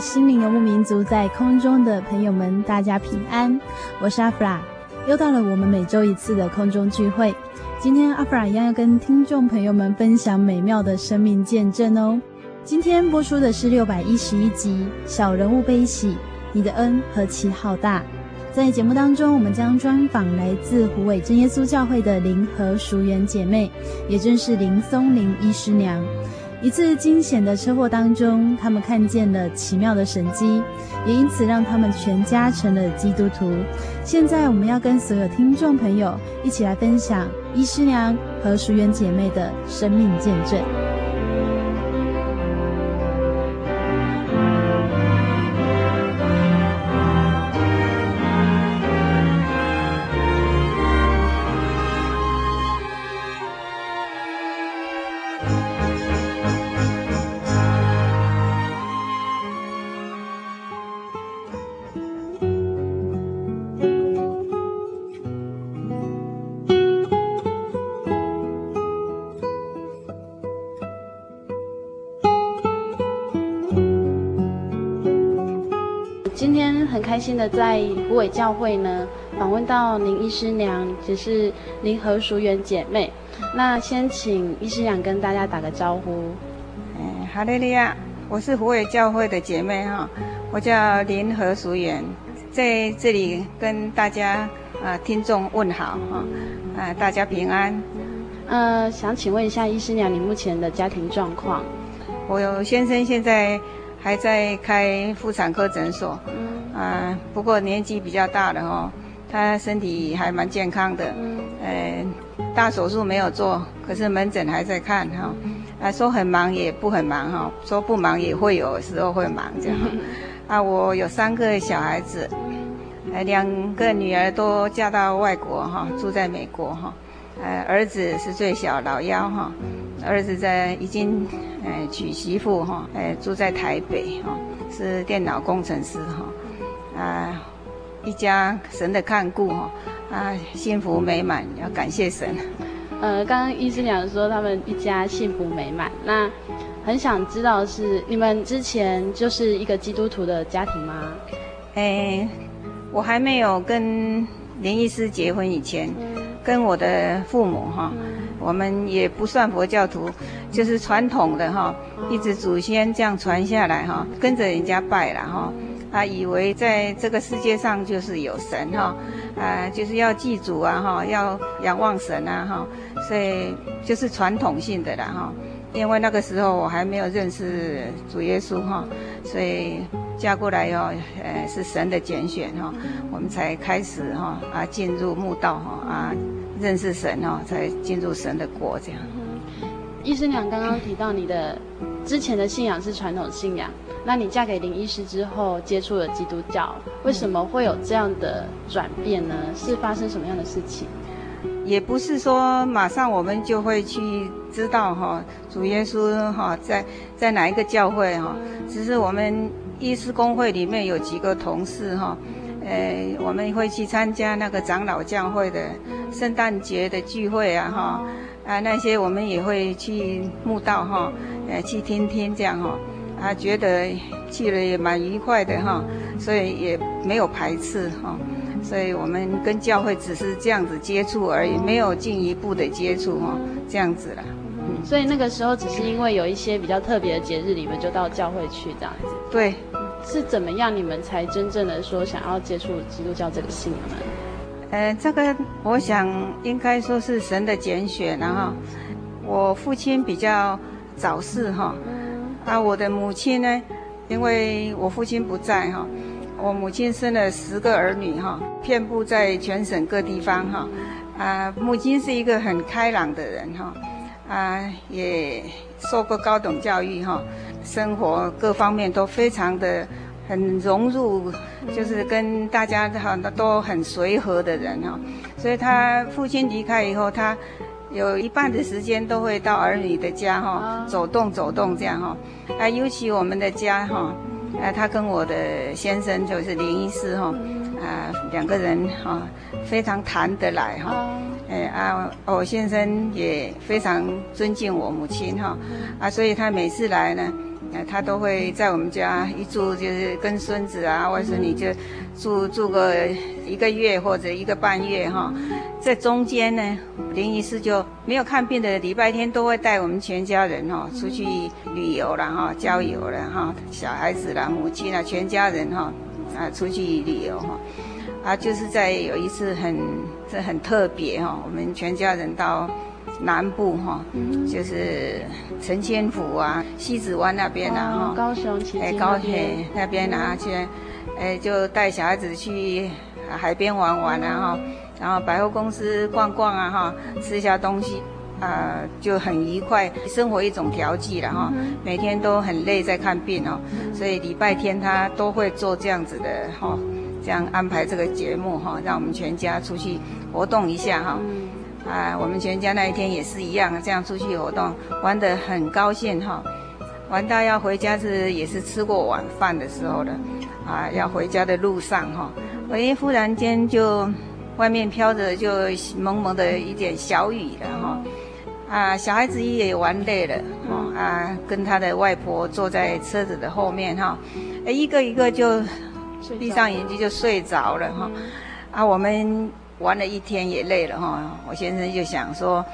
心灵游牧民族在空中的朋友们，大家平安，我是阿弗拉，又到了我们每周一次的空中聚会。今天阿弗拉一样要跟听众朋友们分享美妙的生命见证哦。今天播出的是六百一十一集《小人物悲喜》，你的恩何其浩大。在节目当中，我们将专访来自虎尾真耶稣教会的林和淑媛姐妹，也正是林松林医师娘。一次惊险的车祸当中，他们看见了奇妙的神迹，也因此让他们全家成了基督徒。现在，我们要跟所有听众朋友一起来分享医师娘和淑媛姐妹的生命见证。的在湖尾教会呢，访问到林医师娘，只是林和淑媛姐妹。那先请医师娘跟大家打个招呼。嗯，哈利路亚，我是虎尾教会的姐妹哈，我叫林和淑媛，在这里跟大家啊听众问好哈，啊大家平安。呃，想请问一下医师娘，你目前的家庭状况？我有先生现在还在开妇产科诊所。啊，不过年纪比较大了哦，他身体还蛮健康的，呃，大手术没有做，可是门诊还在看哈，啊，说很忙也不很忙哈，说不忙也会有时候会忙这样，啊，我有三个小孩子，呃，两个女儿都嫁到外国哈，住在美国哈，呃，儿子是最小老幺哈，儿子在已经呃娶媳妇哈，呃，住在台北哈，是电脑工程师哈。啊，一家神的看顾哈，啊，幸福美满，要感谢神。呃，刚刚医师娘说他们一家幸福美满，那很想知道是你们之前就是一个基督徒的家庭吗？哎，我还没有跟林医师结婚以前，嗯、跟我的父母哈，嗯、我们也不算佛教徒，就是传统的哈，一直祖先这样传下来哈，跟着人家拜了哈。啊，以为在这个世界上就是有神哈，啊，就是要祭祖啊哈，要仰望神啊哈，所以就是传统性的啦哈。因为那个时候我还没有认识主耶稣哈，所以嫁过来哟，呃，是神的拣选哈，我们才开始哈啊进入墓道哈啊认识神哈，才进入神的国这样。医师娘刚刚提到你的之前的信仰是传统信仰。那你嫁给林医师之后，接触了基督教，为什么会有这样的转变呢？是发生什么样的事情？也不是说马上我们就会去知道哈，主耶稣哈在在哪一个教会哈，只是我们医师公会里面有几个同事哈，呃，我们会去参加那个长老教会的圣诞节的聚会啊哈，啊那些我们也会去墓道哈，呃去听听这样哈，啊觉得去了也蛮愉快的哈，所以也没有排斥哈，所以我们跟教会只是这样子接触而已，没有进一步的接触哈，这样子了。所以那个时候只是因为有一些比较特别的节日，你们就到教会去这样子。对，是怎么样你们才真正的说想要接触基督教这个信仰呢？呃，这个我想应该说是神的拣选，然后我父亲比较早逝哈，啊，我的母亲呢，因为我父亲不在哈，我母亲生了十个儿女哈，遍布在全省各地方哈，啊，母亲是一个很开朗的人哈。啊，也受过高等教育哈，生活各方面都非常的很融入，就是跟大家哈都很随和的人哈。所以他父亲离开以后，他有一半的时间都会到儿女的家哈走动走动这样哈。啊，尤其我们的家哈，啊，他跟我的先生就是林医师哈，啊，两个人哈非常谈得来哈。哎啊，我先生也非常尊敬我母亲哈，啊，所以他每次来呢，呃，他都会在我们家一住就是跟孙子啊、外孙女就住住个一个月或者一个半月哈。在中间呢，林医师就没有看病的礼拜天都会带我们全家人哈出去旅游了哈、郊游了哈，小孩子啦、母亲啦、全家人哈啊出去旅游哈。啊，就是在有一次很这很特别哈，我们全家人到南部哈，就是陈千府啊、西子湾那边啊哈，高雄哎高铁那边啊去，哎就带小孩子去海边玩玩啊哈，然后百货公司逛逛啊哈，吃一下东西啊就很愉快，生活一种调剂了哈，每天都很累在看病哦，所以礼拜天他都会做这样子的哈。这样安排这个节目哈，让我们全家出去活动一下哈。啊，我们全家那一天也是一样，这样出去活动，玩得很高兴哈。玩到要回家是也是吃过晚饭的时候了，啊，要回家的路上哈，哎，忽然间就外面飘着就蒙蒙的一点小雨了哈。啊，小孩子也玩累了哈，啊，跟他的外婆坐在车子的后面哈，哎，一个一个就。闭上眼睛就睡着了哈，啊，我们玩了一天也累了哈，我先生就想说，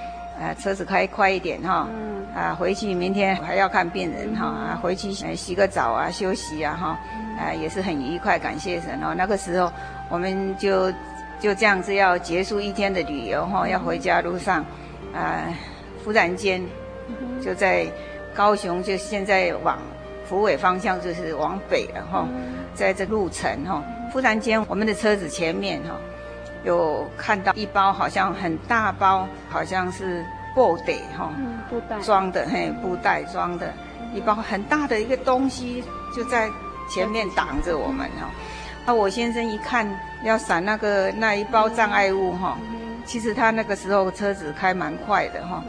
呃，车子开快一点哈，啊，回去明天还要看病人哈，啊，回去洗个澡啊，休息啊哈，啊，也是很愉快，感谢神哦。那个时候我们就就这样子要结束一天的旅游哈，要回家路上，啊，忽然间就在高雄，就现在往虎尾方向就是往北了哈。在这路程哈，忽然间我们的车子前面哈，有看到一包好像很大包，好像是布袋哈，布袋装的嘿，布袋装的一包很大的一个东西，就在前面挡着我们哈。那我先生一看要闪那个那一包障碍物哈，其实他那个时候车子开蛮快的哈，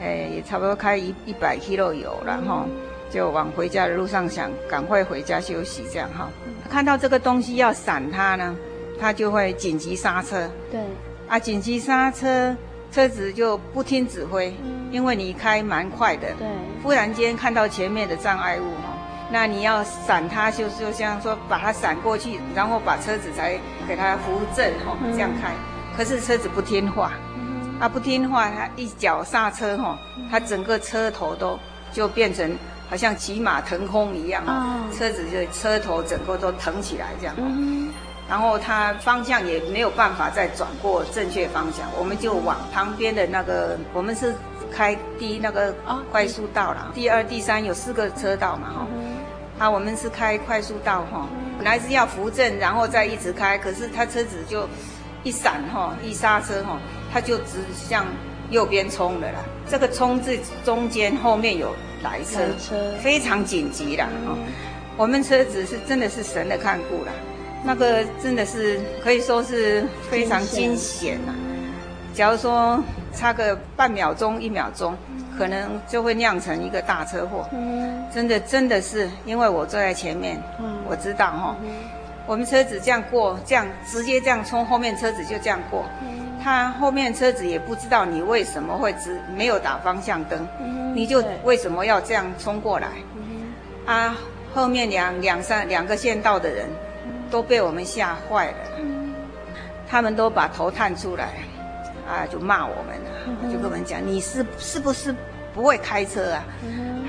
哎，也差不多开一一百 km 油了哈。就往回家的路上想赶快回家休息，这样哈。看到这个东西要闪他呢，他就会紧急刹车。对。啊，紧急刹车，车子就不听指挥，因为你开蛮快的。对。忽然间看到前面的障碍物哈，那你要闪它，就就像说把它闪过去，然后把车子才给它扶正哈，这样开。可是车子不听话，啊不听话，他一脚刹车哈，他整个车头都就变成。好像骑马腾空一样，oh. 车子就车头整个都腾起来这样，mm hmm. 然后它方向也没有办法再转过正确方向，我们就往旁边的那个，我们是开第一那个快速道了，第二、第三有四个车道嘛哈，啊，我们是开快速道哈，本来是要扶正，然后再一直开，可是他车子就一闪哈，一刹车哈，他就直向右边冲了啦，这个冲字中间后面有。来车，非常紧急了哈，我们车子是真的是神的看顾了，那个真的是可以说是非常惊险呐。假如说差个半秒钟一秒钟，可能就会酿成一个大车祸。嗯，真的真的是因为我坐在前面，嗯，我知道哈，我们车子这样过，这样直接这样冲，后面车子就这样过。他后面车子也不知道你为什么会直没有打方向灯，你就为什么要这样冲过来？啊，后面两两三两个县道的人都被我们吓坏了，他们都把头探出来，啊，就骂我们了，就跟我们讲，你是是不是不会开车啊？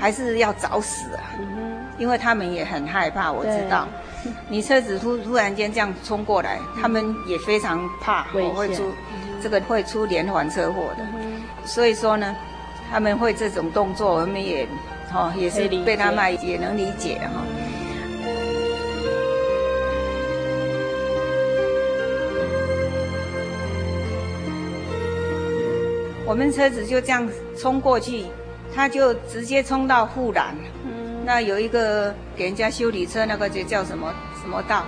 还是要找死啊？因为他们也很害怕，我知道，你车子突突然间这样冲过来，他们也非常怕我会出。这个会出连环车祸的，所以说呢，他们会这种动作，我们也，哈、哦，也是被他们也能理解哈。我们车子就这样冲过去，他就直接冲到护栏。嗯，那有一个给人家修理车，那个就叫什么什么道，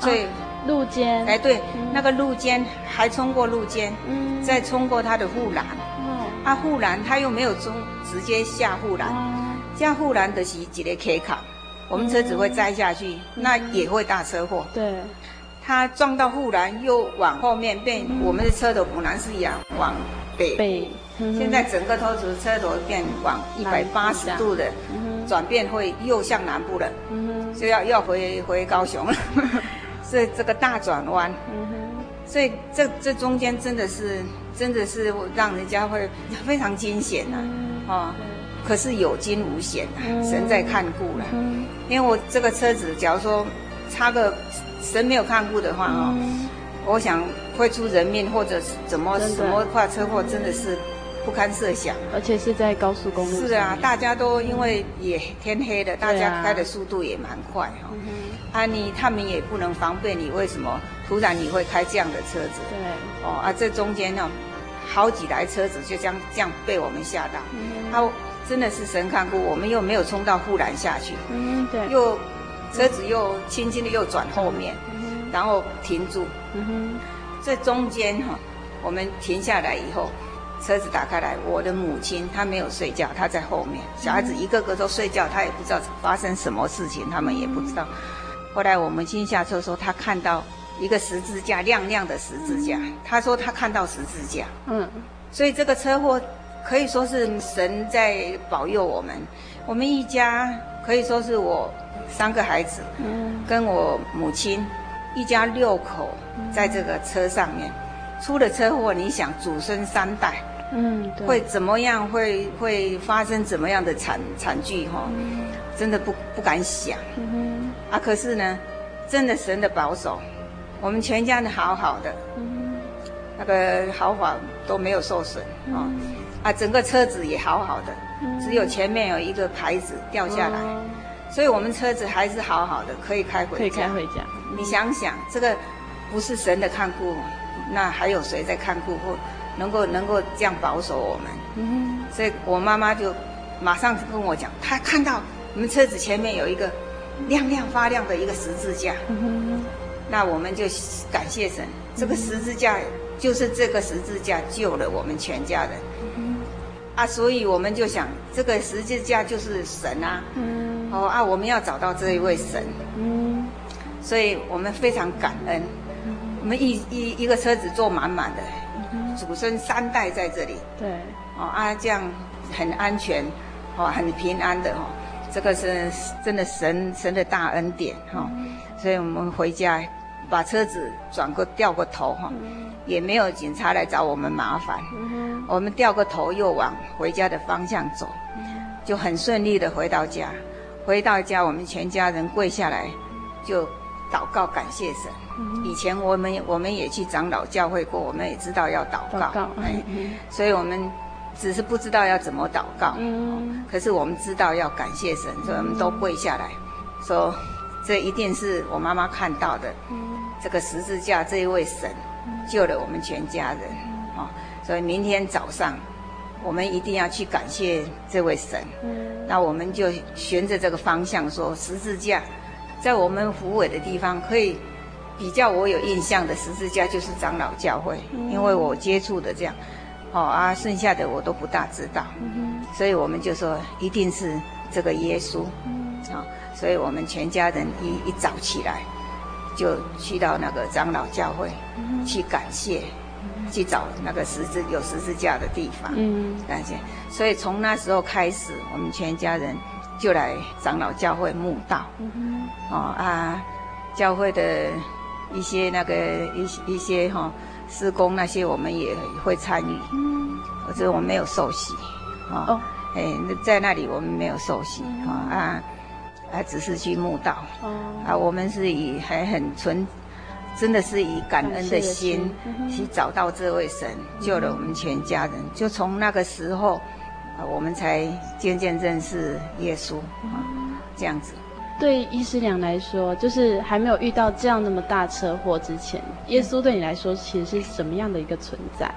所以。路肩，哎，对，嗯、那个路肩还冲过路肩，嗯，再冲过他的护栏，哦，啊，护栏他又没有冲，直接下护栏，下护栏的是几个 K 卡，我们车子会栽下去，嗯、那也会大车祸。对，他撞到护栏又往后面变，嗯、我们的车头本来是一样往北，北，嗯、现在整个头子车头变往一百八十度的转变，会又向南部了，嗯，就要要回回高雄了。所以这个大转弯，嗯，所以这这中间真的是真的是让人家会非常惊险呐，啊，可是有惊无险啊，神在看顾了，因为我这个车子，假如说差个神没有看顾的话哦，我想会出人命或者是怎么什么话车祸，真的是不堪设想，而且是在高速公路。是啊，大家都因为也天黑了，大家开的速度也蛮快哈。啊，你他们也不能防备你，为什么突然你会开这样的车子？对，哦啊，这中间呢，好几台车子就这样这样被我们吓到。嗯，他真的是神看顾，我们又没有冲到护栏下去。嗯，对。又车子又轻轻的又转后面，嗯，然后停住。嗯哼，这中间哈，我们停下来以后，车子打开来，我的母亲她没有睡觉，她在后面，小孩子一个个都睡觉，她也不知道发生什么事情，他们也不知道。后来我们亲下车说，她看到一个十字架，亮亮的十字架。她说她看到十字架。嗯，所以这个车祸可以说是神在保佑我们。我们一家可以说是我三个孩子，嗯，跟我母亲一家六口在这个车上面，出了车祸，你想祖孙三代，嗯，会怎么样？会会发生怎么样的惨惨剧？哈，真的不不敢想。啊，可是呢，真的神的保守，我们全家人好好的，嗯、那个豪华都没有受损啊，嗯、啊，整个车子也好好的，嗯、只有前面有一个牌子掉下来，哦、所以我们车子还是好好的，可以开回家。可以开回家。你想想，这个不是神的看顾，那还有谁在看顾或能够能够这样保守我们？嗯、所以我妈妈就马上跟我讲，她看到我们车子前面有一个。亮亮发亮的一个十字架，嗯、那我们就感谢神，这个十字架就是这个十字架救了我们全家人，嗯、啊，所以我们就想，这个十字架就是神啊，嗯、哦啊，我们要找到这一位神，嗯、所以我们非常感恩，嗯、我们一一一个车子坐满满的，嗯、祖孙三代在这里，对，哦啊，这样很安全，哦，很平安的哦。这个是真的神神的大恩典哈，哦。嗯、所以我们回家把车子转过掉过头哈，哦嗯、也没有警察来找我们麻烦，我们掉个头又往回家的方向走，嗯、就很顺利的回到家。回到家，我们全家人跪下来就祷告感谢神。嗯、以前我们我们也去长老教会过，我们也知道要祷告，祷告。哎，嗯、所以我们。只是不知道要怎么祷告，嗯，可是我们知道要感谢神，所以我们都跪下来，说这一定是我妈妈看到的，嗯，这个十字架这一位神救了我们全家人，哦，所以明天早上我们一定要去感谢这位神，嗯，那我们就循着这个方向说十字架，在我们虎尾的地方可以比较我有印象的十字架就是长老教会，因为我接触的这样。哦啊，剩下的我都不大知道，嗯、所以我们就说一定是这个耶稣，啊、嗯。哦，所以我们全家人一一早起来，就去到那个长老教会、嗯、去感谢，去找那个十字有十字架的地方，嗯，感谢。所以从那时候开始，我们全家人就来长老教会墓道，嗯、哦啊，教会的一些那个一一些哈。施工那些我们也会参与，嗯，可是我们没有受洗，哦，哦，哎，在那里我们没有受洗，啊、嗯、啊，啊，只是去墓道，哦，啊，我们是以还很纯，真的是以感恩的心去找到这位神，嗯、救了我们全家人，就从那个时候，啊，我们才渐渐认识耶稣，啊，这样子。对医师娘来说，就是还没有遇到这样那么大车祸之前，耶稣对你来说其实是什么样的一个存在？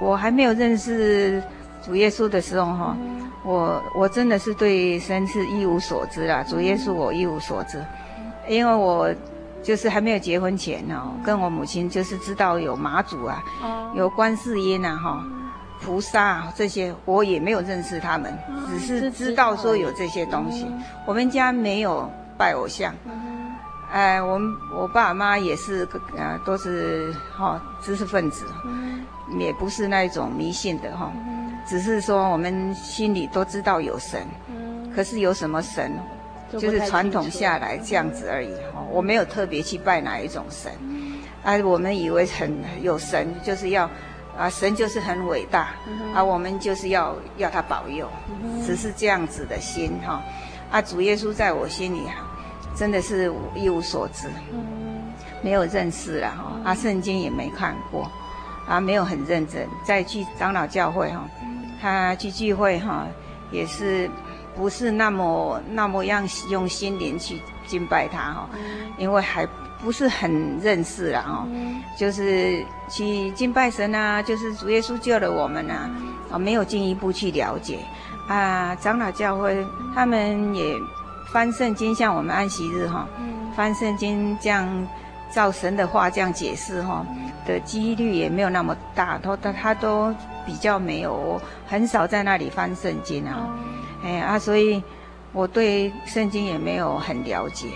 我还没有认识主耶稣的时候，哈、嗯，我我真的是对神是一无所知啦。主耶稣我一无所知，因为我就是还没有结婚前哦，跟我母亲就是知道有妈祖啊，有观世音啊，哈，菩萨啊这些，我也没有认识他们。只是知道说有这些东西，我们家没有拜偶像，哎，我们我爸妈也是，呃，都是哈知识分子，也不是那种迷信的哈，只是说我们心里都知道有神，可是有什么神，就是传统下来这样子而已哈，我没有特别去拜哪一种神，啊，我们以为很有神就是要。啊，神就是很伟大，嗯、啊，我们就是要要他保佑，嗯、只是这样子的心哈。啊，主耶稣在我心里哈，真的是一无所知，嗯、没有认识了哈。啊，圣经也没看过，啊，没有很认真。再去长老教会哈，他去聚会哈，也是不是那么那么样用心灵去敬拜他哈，因为还。不是很认识了哦，嗯、就是去敬拜神啊，就是主耶稣救了我们啊，啊、嗯，没有进一步去了解。啊。长老教会他们也翻圣经，像我们安息日哈，嗯、翻圣经这样照神的话这样解释哈的几率也没有那么大，他他他都比较没有，很少在那里翻圣经啊，嗯、哎啊，所以我对圣经也没有很了解。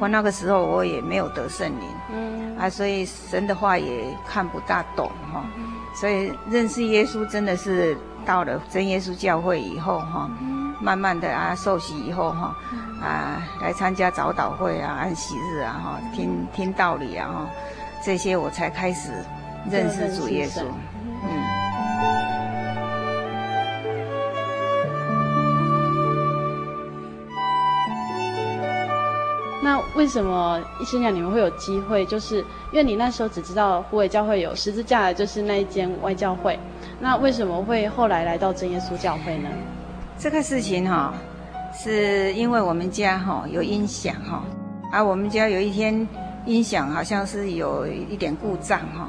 我那个时候我也没有得圣灵，嗯。啊，所以神的话也看不大懂哈，嗯、所以认识耶稣真的是到了真耶稣教会以后哈，嗯、慢慢的啊受洗以后哈，啊来参加早祷会啊安息日啊哈，听听道理啊哈，这些我才开始认识主耶稣，嗯。那为什么医生娘你们会有机会？就是因为你那时候只知道虎尾教会有十字架的，就是那一间外教会。那为什么会后来来到真耶稣教会呢？这个事情哈，是因为我们家哈有音响哈，啊，我们家有一天音响好像是有一点故障哈，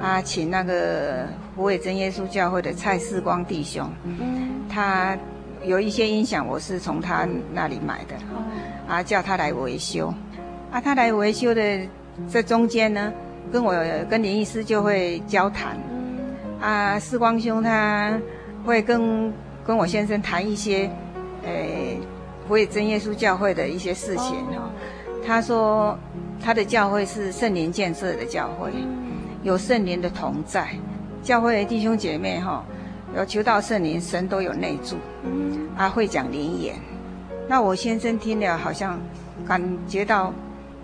啊，请那个胡伟真耶稣教会的蔡世光弟兄，他有一些音响，我是从他那里买的。啊，叫他来维修，啊，他来维修的这中间呢，跟我跟林医师就会交谈，啊，四光兄他会跟跟我先生谈一些，呃，虎尾真耶稣教会的一些事情哈。他说他的教会是圣灵建设的教会，有圣灵的同在，教会的弟兄姐妹哈，有求到圣灵，神都有内助，啊，会讲灵言。那我先生听了，好像感觉到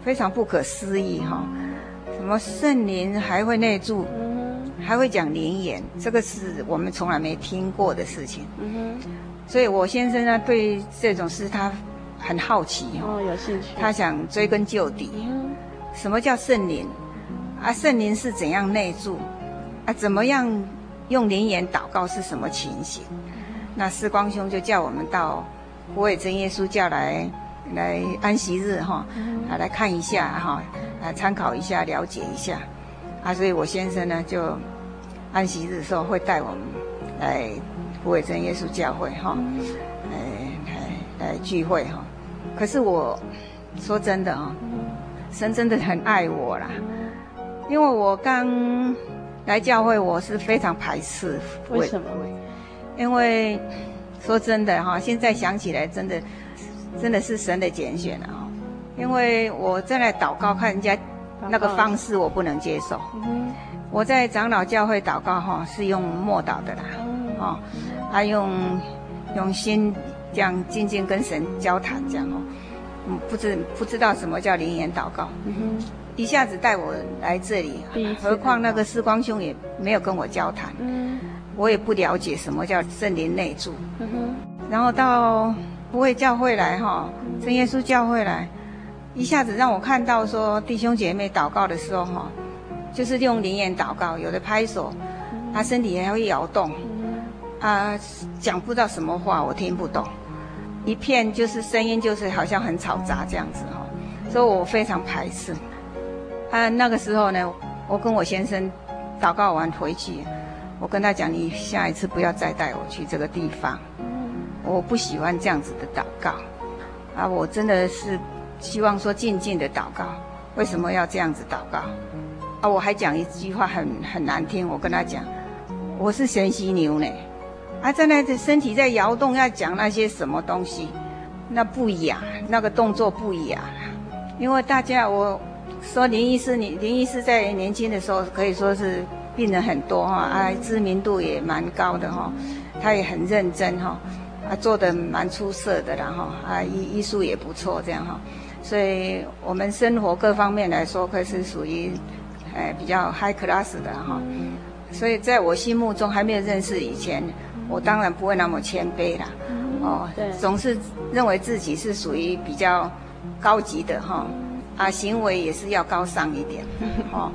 非常不可思议哈，什么圣灵还会内住，还会讲灵言，这个是我们从来没听过的事情。所以我先生呢，对这种事他很好奇哦，有兴趣，他想追根究底，什么叫圣灵？啊，圣灵是怎样内住？啊，怎么样用灵言祷告是什么情形？那世光兄就叫我们到。虎尾真耶稣教来来安息日哈，啊来看一下哈，啊参考一下了解一下，啊所以我先生呢就安息日的时候会带我们来虎尾真耶稣教会哈，来来来聚会哈。可是我说真的啊，神真的很爱我啦，因为我刚来教会我是非常排斥。为什么？因为说真的哈，现在想起来真的真的是神的拣选啊！因为我在那祷告，看人家那个方式我不能接受。我在长老教会祷告哈，是用默祷的啦，哦，还用用心这样静静跟神交谈这样哦，嗯，不知不知道什么叫灵言祷告，一下子带我来这里，何况那个世光兄也没有跟我交谈，我也不了解什么叫圣灵内住，然后到不会教会来哈，真耶稣教会来，一下子让我看到说弟兄姐妹祷告的时候哈，就是用灵言祷告，有的拍手，他身体还会摇动，啊，讲不到什么话，我听不懂，一片就是声音，就是好像很吵杂这样子哈，所以我非常排斥。啊，那个时候呢，我跟我先生祷告完回去，我跟他讲：“你下一次不要再带我去这个地方，我不喜欢这样子的祷告。”啊，我真的是希望说静静的祷告，为什么要这样子祷告？啊，我还讲一句话很很难听，我跟他讲：“我是神犀牛呢，啊，在那的身体在摇动，要讲那些什么东西，那不雅，那个动作不雅，因为大家我。”说林医师，你林医师在年轻的时候可以说是病人很多哈，啊，知名度也蛮高的哈，他也很认真哈，啊，做得蛮出色的然后啊，医医术也不错这样哈，所以我们生活各方面来说，可是属于，哎，比较 high class 的哈，所以在我心目中还没有认识以前，我当然不会那么谦卑啦，哦，对，总是认为自己是属于比较高级的哈。啊，行为也是要高尚一点，哦，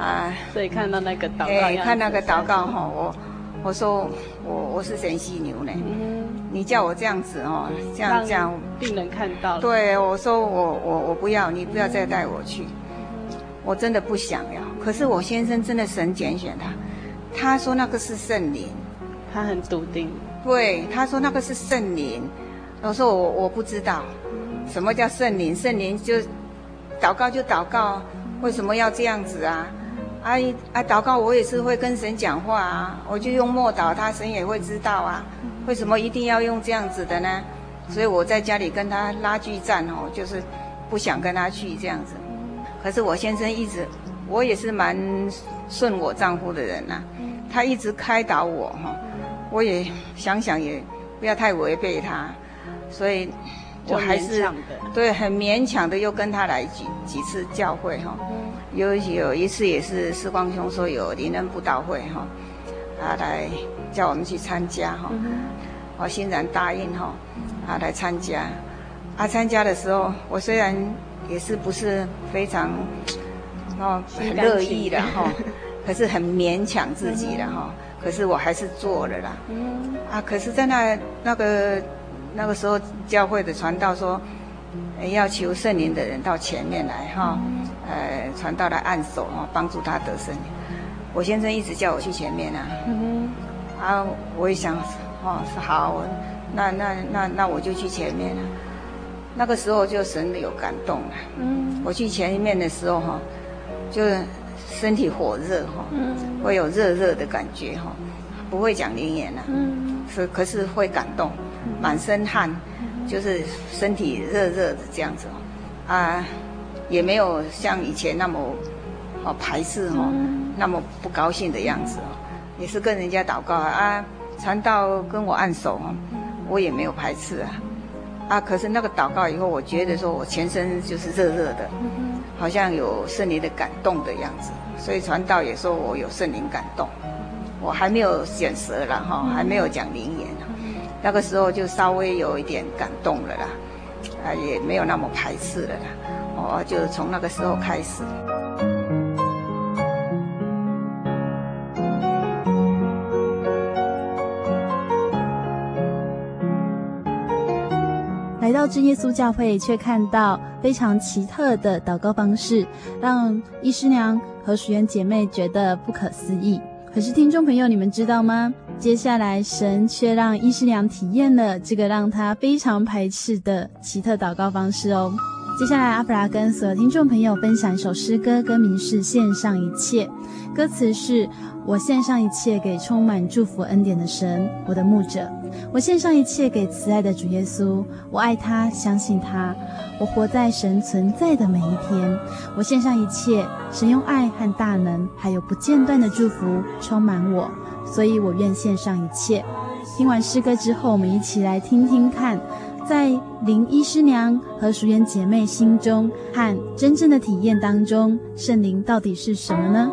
啊，所以看到那个祷告，哎，看那个祷告哈，我我说我我是神犀牛呢，嗯，你叫我这样子哦，这样这样，病人看到了，对，我说我我我不要，你不要再带我去，我真的不想要。可是我先生真的神拣选他，他说那个是圣灵，他很笃定，对，他说那个是圣灵，我说我我不知道。什么叫圣灵，圣灵就。祷告就祷告，为什么要这样子啊？啊啊！祷告我也是会跟神讲话啊，我就用默祷，他神也会知道啊。为什么一定要用这样子的呢？所以我在家里跟他拉锯战哦，就是不想跟他去这样子。可是我先生一直，我也是蛮顺我丈夫的人呐、他一直开导我哈，我也想想也不要太违背他，所以。我还是对很勉强的，又跟他来几几次教会哈，有有一次也是世光兄说有灵恩布道会哈，啊来叫我们去参加哈，我欣然答应哈，啊来参加，啊参加的时候我虽然也是不是非常哦很乐意的哈，可是很勉强自己的哈，可是我还是做了啦，啊可是在那那个。那个时候，教会的传道说，要求圣灵的人到前面来哈，呃，传道来按手哈，帮助他得圣灵。我先生一直叫我去前面啊，啊，我也想，哦，是好，那那那那我就去前面了。那个时候就神有感动了，我去前面的时候哈，就身体火热哈，会有热热的感觉哈，不会讲灵言了，是可是会感动。满身汗，就是身体热热的这样子哦，啊，也没有像以前那么哦排斥哦，那么不高兴的样子哦，也是跟人家祷告啊，传道跟我按手哦，我也没有排斥啊，啊，可是那个祷告以后，我觉得说我全身就是热热的，好像有圣灵的感动的样子，所以传道也说我有圣灵感动，我还没有显舌了哈，还没有讲灵言。那个时候就稍微有一点感动了啦，啊，也没有那么排斥了啦，哦，就从那个时候开始。来到真耶稣教会，却看到非常奇特的祷告方式，让医师娘和淑媛姐妹觉得不可思议。可是听众朋友，你们知道吗？接下来，神却让医师娘体验了这个让她非常排斥的奇特祷告方式哦。接下来，阿布拉跟所有听众朋友分享一首诗歌，歌名是《献上一切》，歌词是：我献上一切给充满祝福恩典的神，我的牧者；我献上一切给慈爱的主耶稣，我爱他，相信他，我活在神存在的每一天。我献上一切，神用爱和大能，还有不间断的祝福充满我，所以我愿献上一切。听完诗歌之后，我们一起来听听看。在林医师娘和淑媛姐妹心中和真正的体验当中，圣灵到底是什么呢？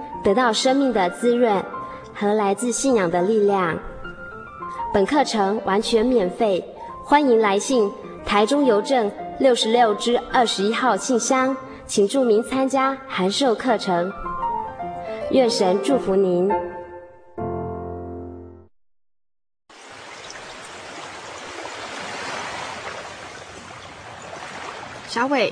得到生命的滋润。和来自信仰的力量。本课程完全免费，欢迎来信台中邮政六十六支二十一号信箱，请注明参加函授课程。愿神祝福您。小伟，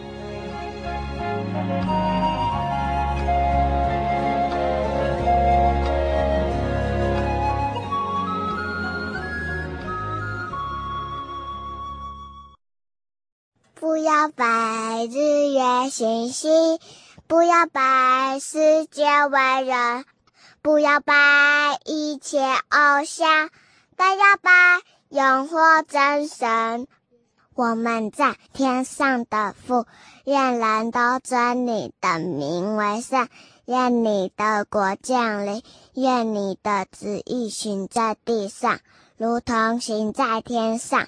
星星，不要拜世界伟人，不要拜一切偶像，但要拜永活真神。我们在天上的父，愿人都尊你的名为圣，愿你的国降临，愿你的旨意行在地上，如同行在天上。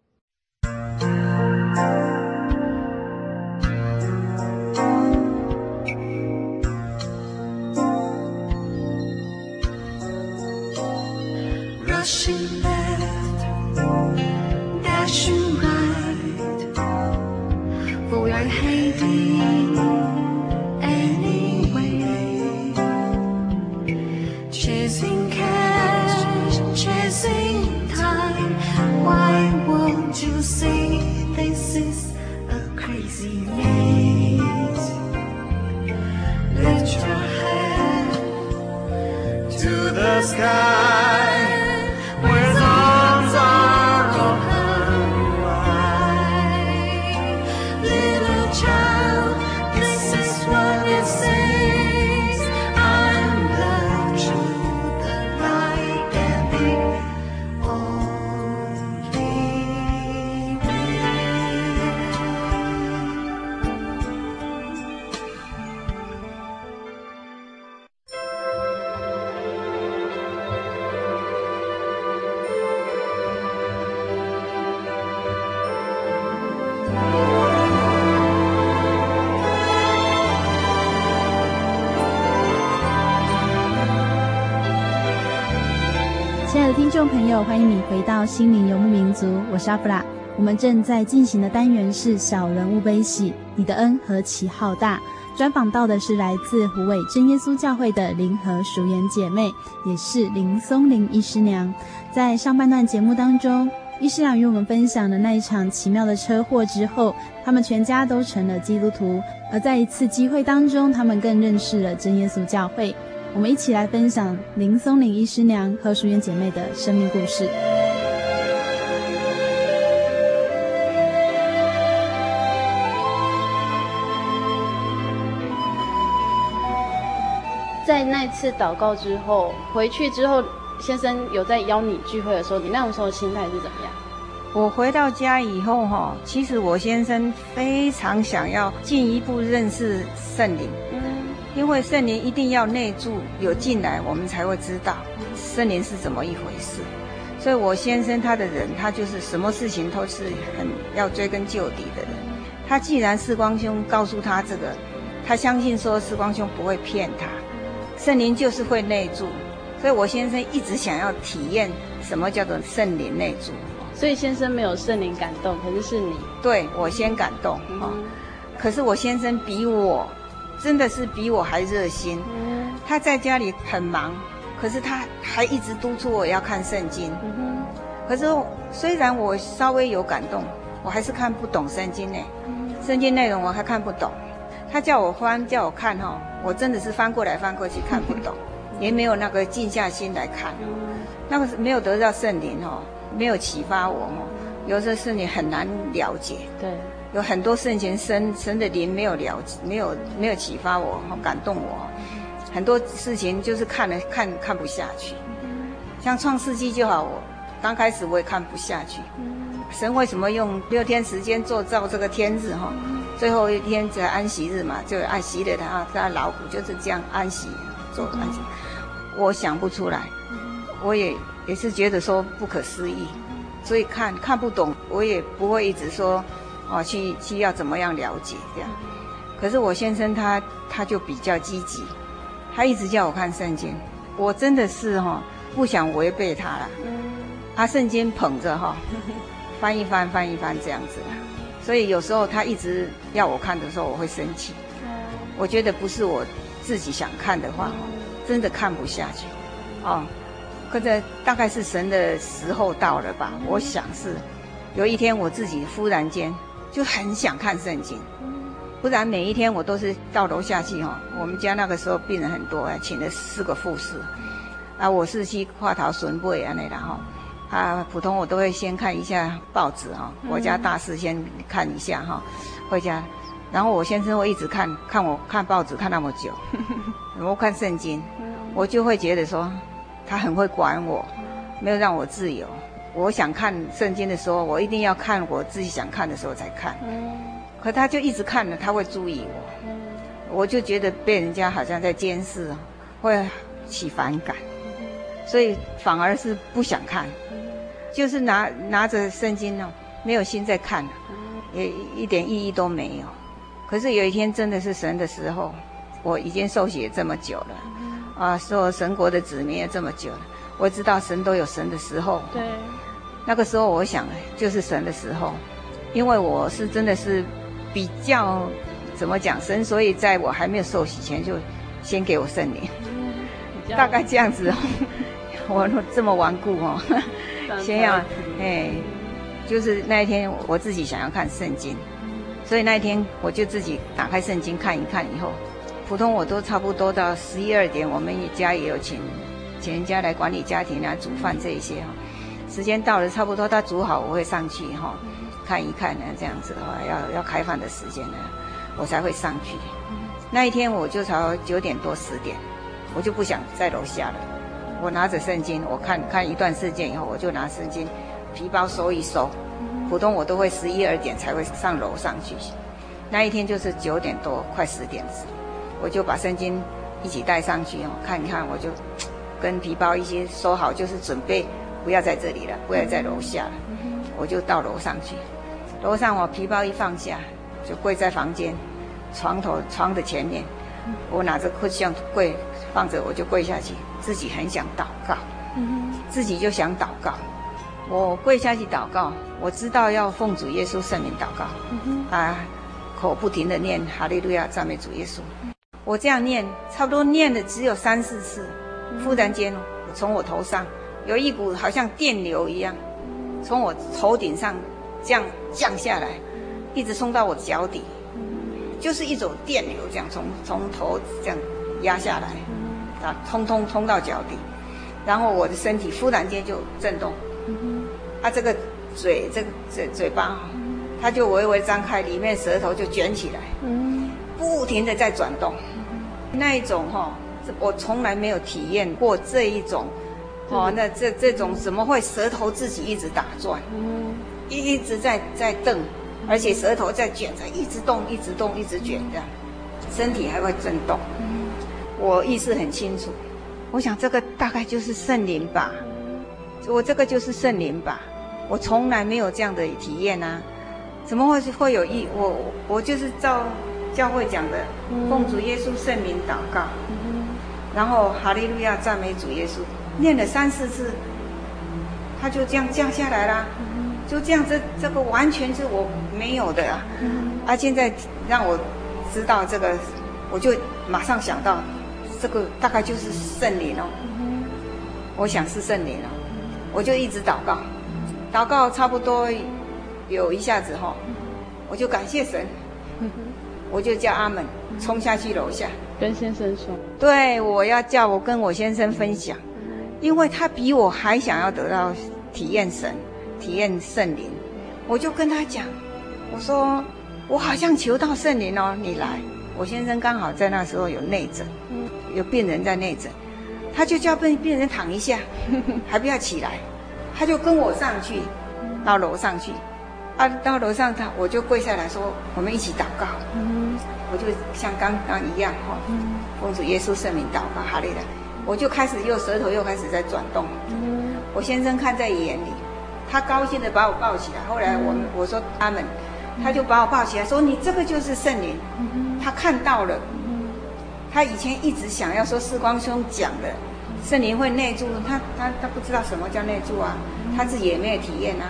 欢心灵游牧民族，我是阿弗拉。我们正在进行的单元是小人物悲喜，你的恩何其浩大。专访到的是来自湖尾真耶稣教会的林和淑媛姐妹，也是林松林医师娘。在上半段节目当中，医师娘与我们分享了那一场奇妙的车祸之后，他们全家都成了基督徒。而在一次机会当中，他们更认识了真耶稣教会。我们一起来分享林松林医师娘和淑媛姐妹的生命故事。在那次祷告之后，回去之后，先生有在邀你聚会的时候，你那种时候的心态是怎么样？我回到家以后，哈，其实我先生非常想要进一步认识圣灵。因为圣灵一定要内住有进来，我们才会知道圣灵是怎么一回事。所以我先生他的人，他就是什么事情都是很要追根究底的人。他既然世光兄告诉他这个，他相信说世光兄不会骗他，圣灵就是会内住。所以我先生一直想要体验什么叫做圣灵内住。所以先生没有圣灵感动，可是是你。对，我先感动哈，嗯、可是我先生比我。真的是比我还热心。他在家里很忙，可是他还一直督促我要看圣经。可是虽然我稍微有感动，我还是看不懂圣经呢。圣经内容我还看不懂。他叫我翻，叫我看哈，我真的是翻过来翻过去看不懂，也没有那个静下心来看。那个是没有得到圣灵哈，没有启发我哈，有时候是你很难了解。对。有很多圣贤神神的灵没有了解，没有没有启发我，感动我。很多事情就是看了看看不下去。像创世纪就好，我刚开始我也看不下去。神为什么用六天时间做造这个天日哈？最后一天在安息日嘛，就安息了他，他老虎就是这样安息做安息。我想不出来，我也也是觉得说不可思议，所以看看不懂，我也不会一直说哦去去要怎么样了解这样。可是我先生他他就比较积极，他一直叫我看圣经，我真的是哈不想违背他了。他圣经捧着哈。翻一翻，翻一翻，这样子啦。所以有时候他一直要我看的时候，我会生气。我觉得不是我自己想看的话，真的看不下去。哦，可是大概是神的时候到了吧？我想是，有一天我自己忽然间就很想看圣经，不然每一天我都是到楼下去哈。我们家那个时候病人很多，请了四个护士，啊，我是去化陶损背啊那然后。啊，普通我都会先看一下报纸哈，国家大事先看一下哈，回家，然后我先生会一直看看我看报纸看那么久，然后看圣经，我就会觉得说他很会管我，没有让我自由。我想看圣经的时候，我一定要看我自己想看的时候才看，可他就一直看了，他会注意我，我就觉得被人家好像在监视，会起反感，所以反而是不想看。就是拿拿着圣经哦，没有心在看，也一点意义都没有。可是有一天真的是神的时候，我已经受洗这么久了，啊，受神国的子民也这么久了，我知道神都有神的时候。对。那个时候我想，就是神的时候，因为我是真的是比较怎么讲神，所以在我还没有受洗前就先给我圣灵，大概这样子哦。我这么顽固哦。先要，哎，就是那一天我自己想要看圣经，所以那一天我就自己打开圣经看一看。以后，普通我都差不多到十一二点，我们家也有请请人家来管理家庭啊、煮饭这一些哈。时间到了，差不多他煮好，我会上去哈看一看呢。这样子的话，要要开饭的时间呢，我才会上去。那一天我就朝九点多十点，我就不想在楼下了。我拿着圣经，我看看一段事件以后，我就拿圣经皮包收一收。普通我都会十一二点才会上楼上去。那一天就是九点多，快十点时，我就把圣经一起带上去哦，看一看，我就跟皮包一起收好，就是准备不要在这里了，不要在楼下了，我就到楼上去。楼上我皮包一放下，就跪在房间床头床的前面，我拿着哭像跪放着，我就跪下去。自己很想祷告，自己就想祷告。我跪下去祷告，我知道要奉主耶稣圣名祷告，啊，口不停的念哈利路亚赞美主耶稣。我这样念，差不多念了只有三四次，忽然间，从我头上有一股好像电流一样，从我头顶上这样降下来，一直送到我脚底，就是一种电流这样从从头这样压下来。啊，通通通到脚底，然后我的身体忽然间就震动，啊，这个嘴这个嘴嘴巴，它就微微张开，里面舌头就卷起来，不停的在转动，那一种哈，我从来没有体验过这一种，哦，那这这种怎么会舌头自己一直打转，一直在在动，而且舌头在卷着，一直动，一直动，一直卷着，身体还会震动。我意识很清楚，我想这个大概就是圣灵吧，我这个就是圣灵吧，我从来没有这样的体验啊，怎么会会有意？我我就是照教会讲的，奉主耶稣圣名祷告，然后哈利路亚赞美主耶稣，念了三四次，他就这样降下来了，就这样，这这个完全是我没有的啊，啊，现在让我知道这个，我就马上想到。这个大概就是圣灵哦，我想是圣灵哦，我就一直祷告，祷告差不多有一下子哈，我就感谢神，我就叫阿门，冲下去楼下。跟先生说，对，我要叫我跟我先生分享，因为他比我还想要得到体验神，体验圣灵，我就跟他讲，我说我好像求到圣灵哦，你来，我先生刚好在那时候有内诊。有病人在内诊，他就叫病病人躺一下，还不要起来，他就跟我上去，到楼上去，啊，到楼上他我就跪下来说，我们一起祷告，我就像刚刚一样哈，奉主耶稣圣名祷告，哈利的，我就开始又舌头又开始在转动，我先生看在眼里，他高兴的把我抱起来，后来我们我说他们，他就把我抱起来说，你这个就是圣灵，他看到了。他以前一直想要说世光兄讲的。圣灵会内住，他他他不知道什么叫内住啊，他自己也没有体验啊，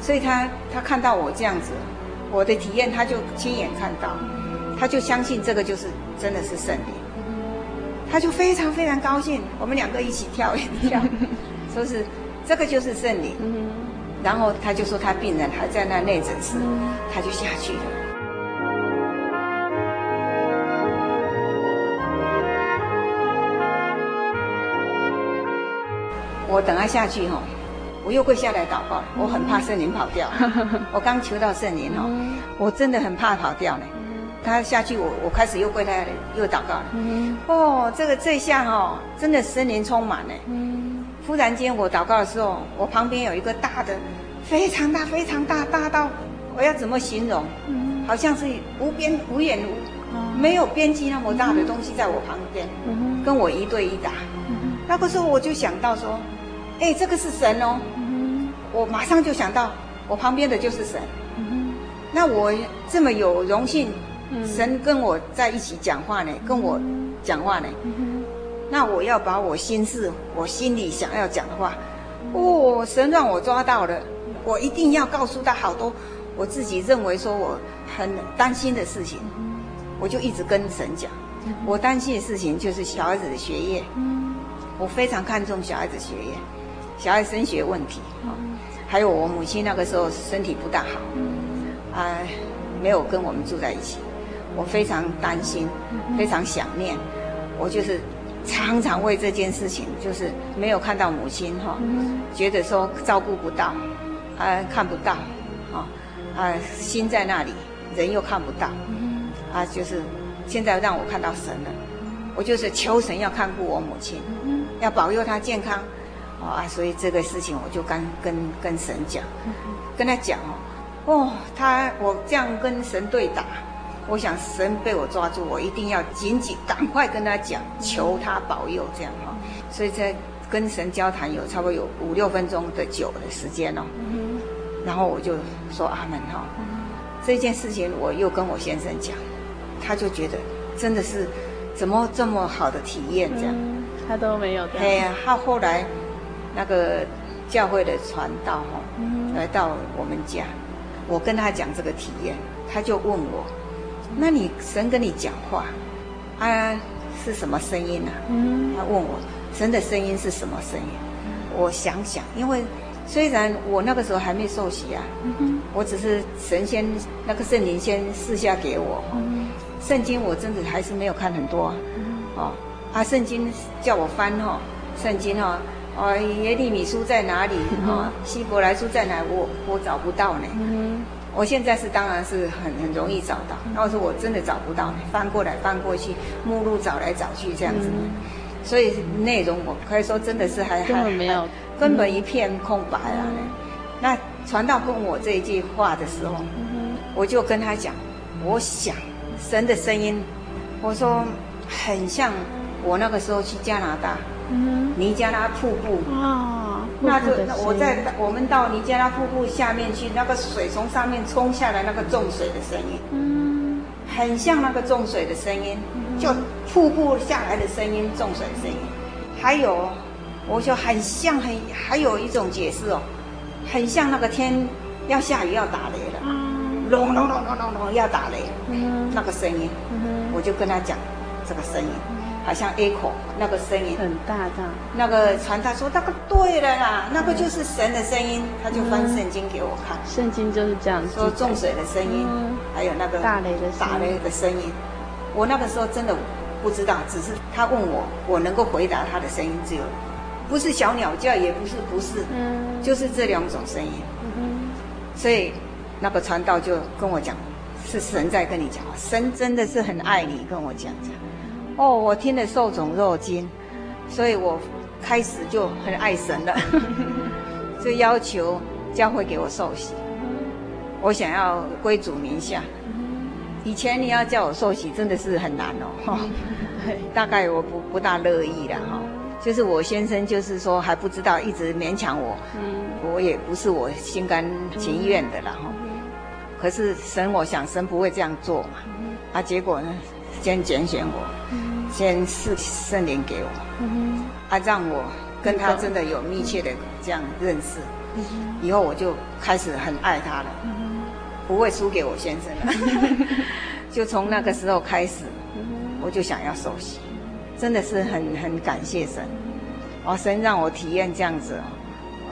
所以他他看到我这样子，我的体验他就亲眼看到，他就相信这个就是真的是圣灵，他就非常非常高兴，我们两个一起跳一跳，说是这个就是圣灵，然后他就说他病人还在那内诊室，他就下去了。我等他下去哈，我又跪下来祷告，我很怕圣灵跑掉。我刚求到圣灵哈，我真的很怕跑掉呢。他下去，我我开始又跪下来又祷告了。哦，这个这下哈，真的圣灵充满了。忽然间我祷告的时候，我旁边有一个大的，非常大非常大，大到我要怎么形容？好像是无边无远无没有边际那么大的东西在我旁边，跟我一对一打。那个时候我就想到说。哎，这个是神哦！嗯、我马上就想到，我旁边的就是神。嗯、那我这么有荣幸，嗯、神跟我在一起讲话呢，跟我讲话呢。那我要把我心事，我心里想要讲的话，哦，神让我抓到了，我一定要告诉他好多我自己认为说我很担心的事情，我就一直跟神讲，我担心的事情就是小孩子的学业，我非常看重小孩子学业。小孩升学问题啊，还有我母亲那个时候身体不大好，啊，没有跟我们住在一起，我非常担心，非常想念，我就是常常为这件事情，就是没有看到母亲哈，觉得说照顾不到，啊，看不到，啊，啊，心在那里，人又看不到，啊，就是现在让我看到神了，我就是求神要看顾我母亲，要保佑她健康。啊，所以这个事情我就跟跟跟神讲，跟他讲哦，哦，他我这样跟神对打，我想神被我抓住，我一定要紧紧赶快跟他讲，求他保佑这样哈。所以在跟神交谈有差不多有五六分钟的久的时间哦，然后我就说阿门哈。这件事情我又跟我先生讲，他就觉得真的是怎么这么好的体验这样，他都没有。哎呀，他后来。那个教会的传道哈，来到我们家，我跟他讲这个体验，他就问我：“那你神跟你讲话，啊是什么声音呢？”他问我：“神的声音是什么声音？”我想想，因为虽然我那个时候还没受洗啊，我只是神仙那个圣灵先试下给我，圣经我真的还是没有看很多，哦，啊圣经叫我翻哦，圣经哦。哦，耶利米书在哪里？哈，希伯来书在哪？我我找不到呢。嗯，我现在是当然是很很容易找到，那我说我真的找不到呢，翻过来翻过去，目录找来找去这样子，所以内容我可以说真的是还根本没有，根本一片空白啊。那传道问我这一句话的时候，我就跟他讲，我想神的声音，我说很像我那个时候去加拿大。嗯，尼加拉瀑布。哦，那就我在我们到尼加拉瀑布下面去，那个水从上面冲下来，那个重水的声音，嗯，很像那个重水的声音，就瀑布下来的声音，重水的声音，还有，我就很像很，还有一种解释哦，很像那个天要下雨要打雷了，隆隆隆隆隆隆要打雷，嗯那个声音，我就跟他讲这个声音。好像 echo 那个声音。很大大，那个传道说那个对了啦，那个就是神的声音，他就翻圣经给我看，圣经就是这样说重水的声音，还有那个打雷的打雷的声音。我那个时候真的不知道，只是他问我，我能够回答他的声音只有，不是小鸟叫，也不是不是，嗯，就是这两种声音。嗯，所以那个传道就跟我讲，是神在跟你讲话，神真的是很爱你，跟我讲讲。哦，我听得受宠若惊，所以我开始就很爱神了，就要求教会给我受洗，我想要归主名下。以前你要叫我受洗，真的是很难哦，大概我不不大乐意了哈。就是我先生就是说还不知道，一直勉强我，我也不是我心甘情愿的了哈。可是神，我想神不会这样做嘛，啊，结果呢，先拣选我，先赐圣灵给我，啊，让我跟他真的有密切的这样认识，以后我就开始很爱他了，不会输给我先生了。就从那个时候开始，我就想要受洗，真的是很很感谢神，哦，神让我体验这样子，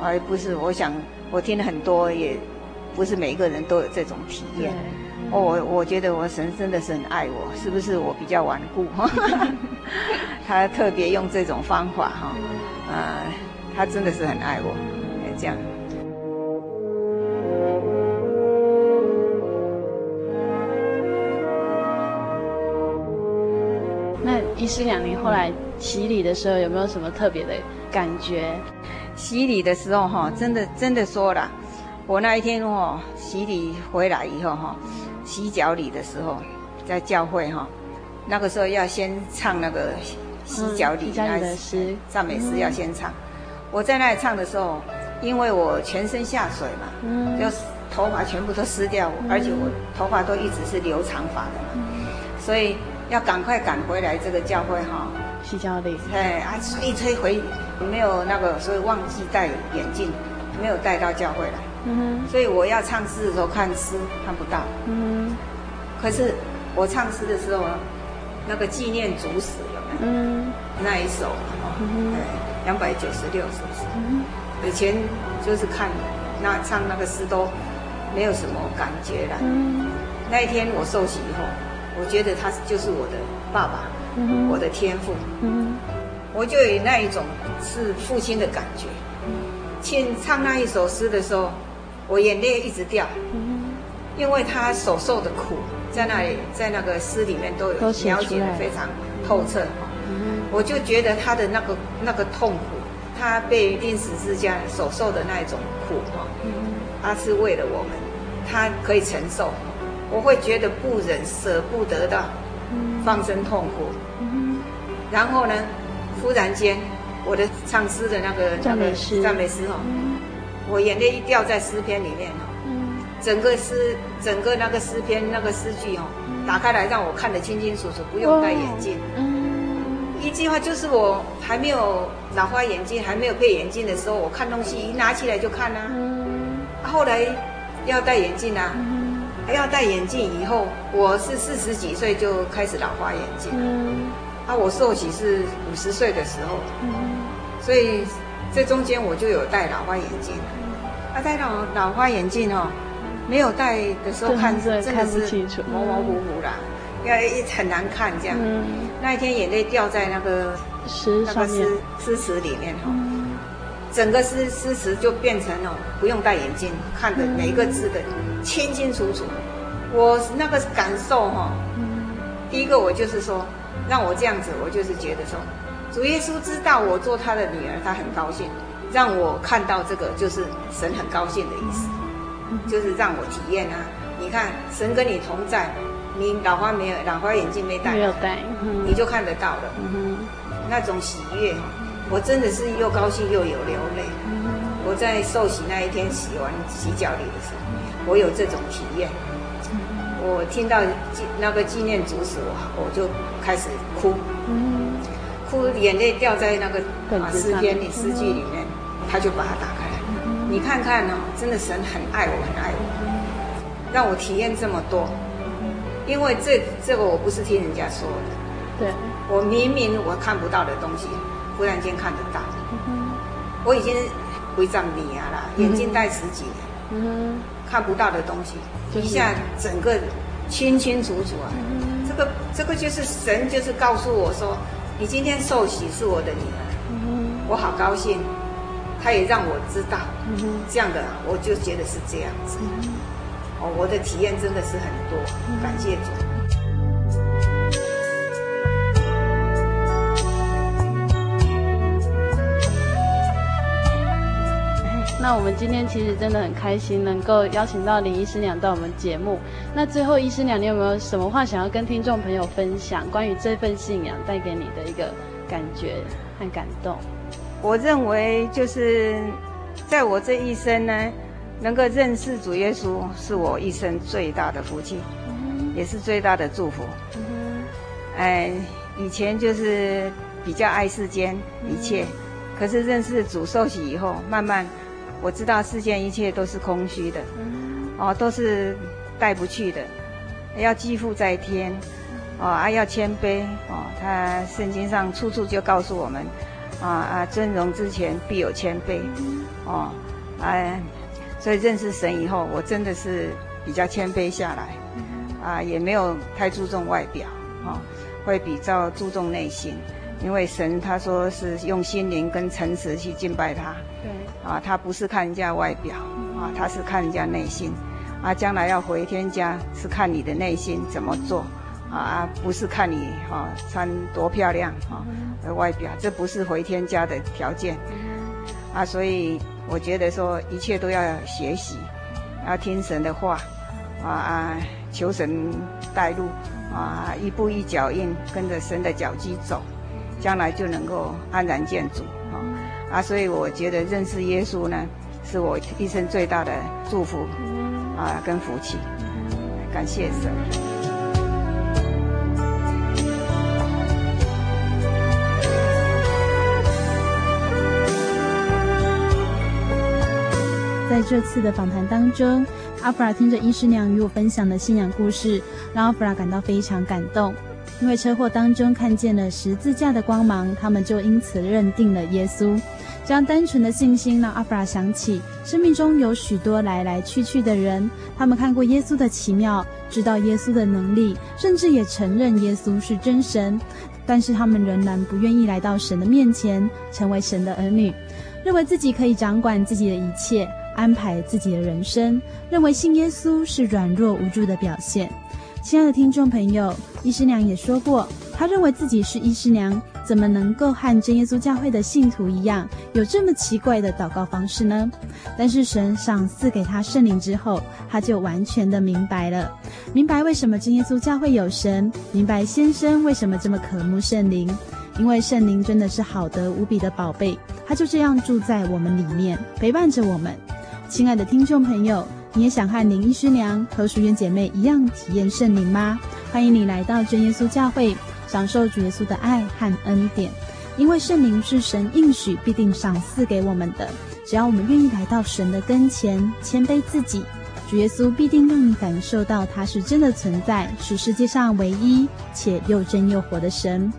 而不是我想我听了很多也。不是每一个人都有这种体验，哦，我我觉得我神真的是很爱我，是不是我比较顽固？他特别用这种方法哈，呃，他真的是很爱我，这样。那一师娘，你后来洗礼的时候有没有什么特别的感觉？洗礼的时候哈，真的真的说了。我那一天哦，洗礼回来以后哈，洗脚礼的时候，在教会哈，那个时候要先唱那个洗脚礼那诗赞美诗要先唱。我在那里唱的时候，因为我全身下水嘛，嗯，就头发全部都湿掉，而且我头发都一直是留长发的嘛，所以要赶快赶回来这个教会哈，洗脚礼。哎啊，一吹回没有那个，所以忘记戴眼镜，没有带到教会来。嗯，所以我要唱诗的时候看诗看不到。嗯，可是我唱诗的时候，那个纪念主死有没有？嗯，那一首哦，对，两百九十六首诗？嗯，以前就是看那唱那个诗都没有什么感觉了。嗯，那一天我受洗以后，我觉得他就是我的爸爸，嗯，我的天父。嗯，我就有那一种是父亲的感觉。去唱那一首诗的时候。我眼泪一直掉，因为他所受的苦，在那里，在那个诗里面都有描写的非常透彻。我就觉得他的那个那个痛苦，他被钉十字架所受的那一种苦哈，他是为了我们，他可以承受，我会觉得不忍舍不得的放声痛哭。然后呢，忽然间，我的唱诗的那个那个赞美诗。哈。我眼泪一掉在诗篇里面哦，整个诗，整个那个诗篇那个诗句哦，打开来让我看得清清楚楚，不用戴眼镜。一句话就是我还没有老花眼镜，还没有配眼镜的时候，我看东西一拿起来就看呐。后来要戴眼镜啊，要戴眼镜以后，我是四十几岁就开始老花眼镜。啊，我受洗是五十岁的时候，所以。这中间我就有戴老花眼镜，啊，戴老老花眼镜哦，没有戴的时候看真的是模模糊糊啦，要一很难看这样。嗯、那一天眼泪掉在那个诗那个诗诗词里面哈，嗯、整个诗诗词就变成了，不用戴眼镜看的每一个字的清清楚楚。我那个感受哈，第一个我就是说，让我这样子，我就是觉得说。主耶稣知道我做他的女儿，他很高兴，让我看到这个就是神很高兴的意思，就是让我体验啊。你看神跟你同在，你老花没有，老花眼镜没戴，没有戴，你就看得到了。那种喜悦，我真的是又高兴又有流泪。我在受洗那一天洗完洗脚礼的时候，我有这种体验。我听到那个纪念主使，我我就开始哭。哭，眼泪掉在那个啊诗篇里诗句里面，他就把它打开来。你看看哦，真的神很爱我，很爱我，让我体验这么多。因为这这个我不是听人家说的，对，我明明我看不到的东西，忽然间看得到。我已经会长眼了，眼镜戴十几年，看不到的东西，一下整个清清楚楚啊。这个这个就是神，就是告诉我说。你今天受洗是我的女儿，我好高兴。他也让我知道，这样的我就觉得是这样子。哦，我的体验真的是很多，感谢主。那我们今天其实真的很开心，能够邀请到林医师娘到我们节目。那最后，医师娘，你有没有什么话想要跟听众朋友分享？关于这份信仰带给你的一个感觉和感动？我认为就是在我这一生呢，能够认识主耶稣，是我一生最大的福气，也是最大的祝福。哎，以前就是比较爱世间一切，可是认识主受洗以后，慢慢我知道世间一切都是空虚的，哦，都是带不去的，要积富在天，哦啊要谦卑，哦，他圣经上处处就告诉我们。啊啊！尊荣之前必有谦卑，哦，哎，所以认识神以后，我真的是比较谦卑下来，啊，也没有太注重外表，哦，会比较注重内心，因为神他说是用心灵跟诚实去敬拜他，对，啊，他不是看人家外表，啊，他是看人家内心，啊，将来要回天家是看你的内心怎么做。啊，不是看你哈、穿多漂亮哈，啊、外表，这不是回天家的条件。啊，所以我觉得说一切都要学习，要听神的话，啊啊，求神带路，啊，一步一脚印跟着神的脚迹走，将来就能够安然见主。啊啊，所以我觉得认识耶稣呢，是我一生最大的祝福，啊，跟福气。感谢神。在这次的访谈当中，阿弗拉听着医师娘与我分享的信仰故事，让阿弗拉感到非常感动。因为车祸当中看见了十字架的光芒，他们就因此认定了耶稣。这样单纯的信心让阿弗拉想起，生命中有许多来来去去的人，他们看过耶稣的奇妙，知道耶稣的能力，甚至也承认耶稣是真神，但是他们仍然不愿意来到神的面前，成为神的儿女，认为自己可以掌管自己的一切。安排自己的人生，认为信耶稣是软弱无助的表现。亲爱的听众朋友，医师娘也说过，他认为自己是医师娘，怎么能够和真耶稣教会的信徒一样，有这么奇怪的祷告方式呢？但是神赏赐给他圣灵之后，他就完全的明白了，明白为什么真耶稣教会有神，明白先生为什么这么渴慕圣灵，因为圣灵真的是好得无比的宝贝，他就这样住在我们里面，陪伴着我们。亲爱的听众朋友，你也想和林医师娘和淑媛姐妹一样体验圣灵吗？欢迎你来到真耶稣教会，享受主耶稣的爱和恩典。因为圣灵是神应许必定赏赐给我们的，只要我们愿意来到神的跟前，谦卑自己，主耶稣必定让你感受到他是真的存在，是世界上唯一且又真又活的神。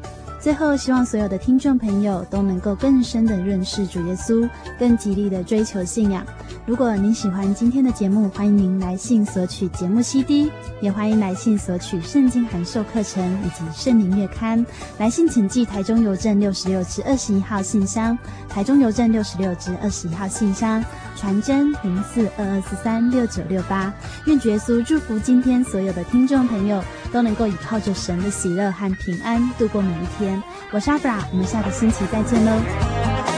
最后，希望所有的听众朋友都能够更深的认识主耶稣，更极力的追求信仰。如果您喜欢今天的节目，欢迎您来信索取节目 CD，也欢迎来信索取圣经函授课程以及圣灵月刊。来信请寄台中邮政六十六支二十一号信箱，台中邮政六十六支二十一号信箱，传真零四二二四三六九六八。愿主耶稣祝福今天所有的听众朋友，都能够依靠着神的喜乐和平安度过每一天。我是阿弗拉，我们下个星期再见喽。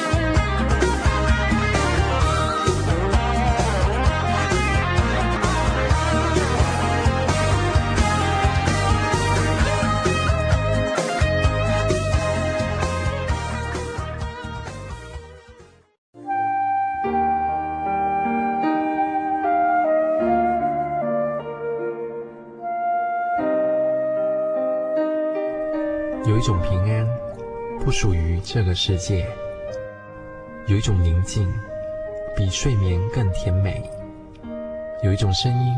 一种平安，不属于这个世界；有一种宁静，比睡眠更甜美；有一种声音，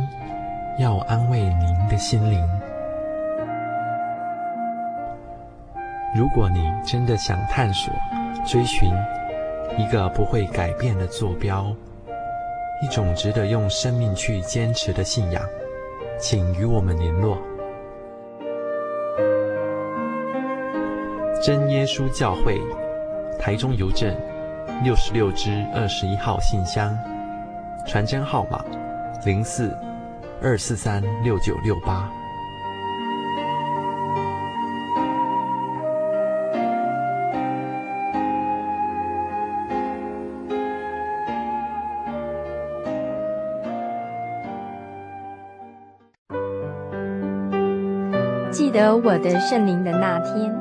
要安慰您的心灵。如果你真的想探索、追寻一个不会改变的坐标，一种值得用生命去坚持的信仰，请与我们联络。真耶稣教会台中邮政六十六支二十一号信箱传真号码零四二四三六九六八。记得我的圣灵的那天。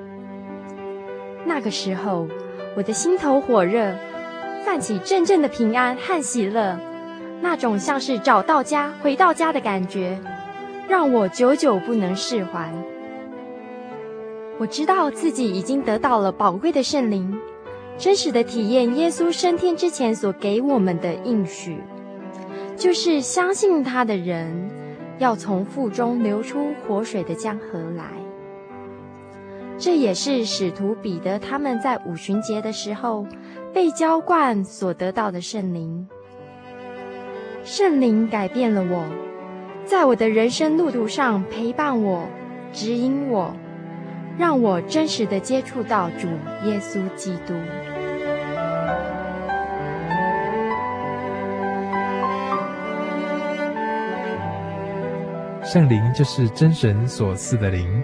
那个时候，我的心头火热。泛起阵阵的平安和喜乐，那种像是找到家、回到家的感觉，让我久久不能释怀。我知道自己已经得到了宝贵的圣灵，真实的体验耶稣升天之前所给我们的应许，就是相信他的人要从腹中流出活水的江河来。这也是使徒彼得他们在五旬节的时候。被浇灌所得到的圣灵，圣灵改变了我，在我的人生路途上陪伴我、指引我，让我真实的接触到主耶稣基督。圣灵就是真神所赐的灵。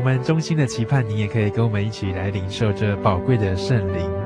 我们衷心的期盼，你也可以跟我们一起来领受这宝贵的圣灵。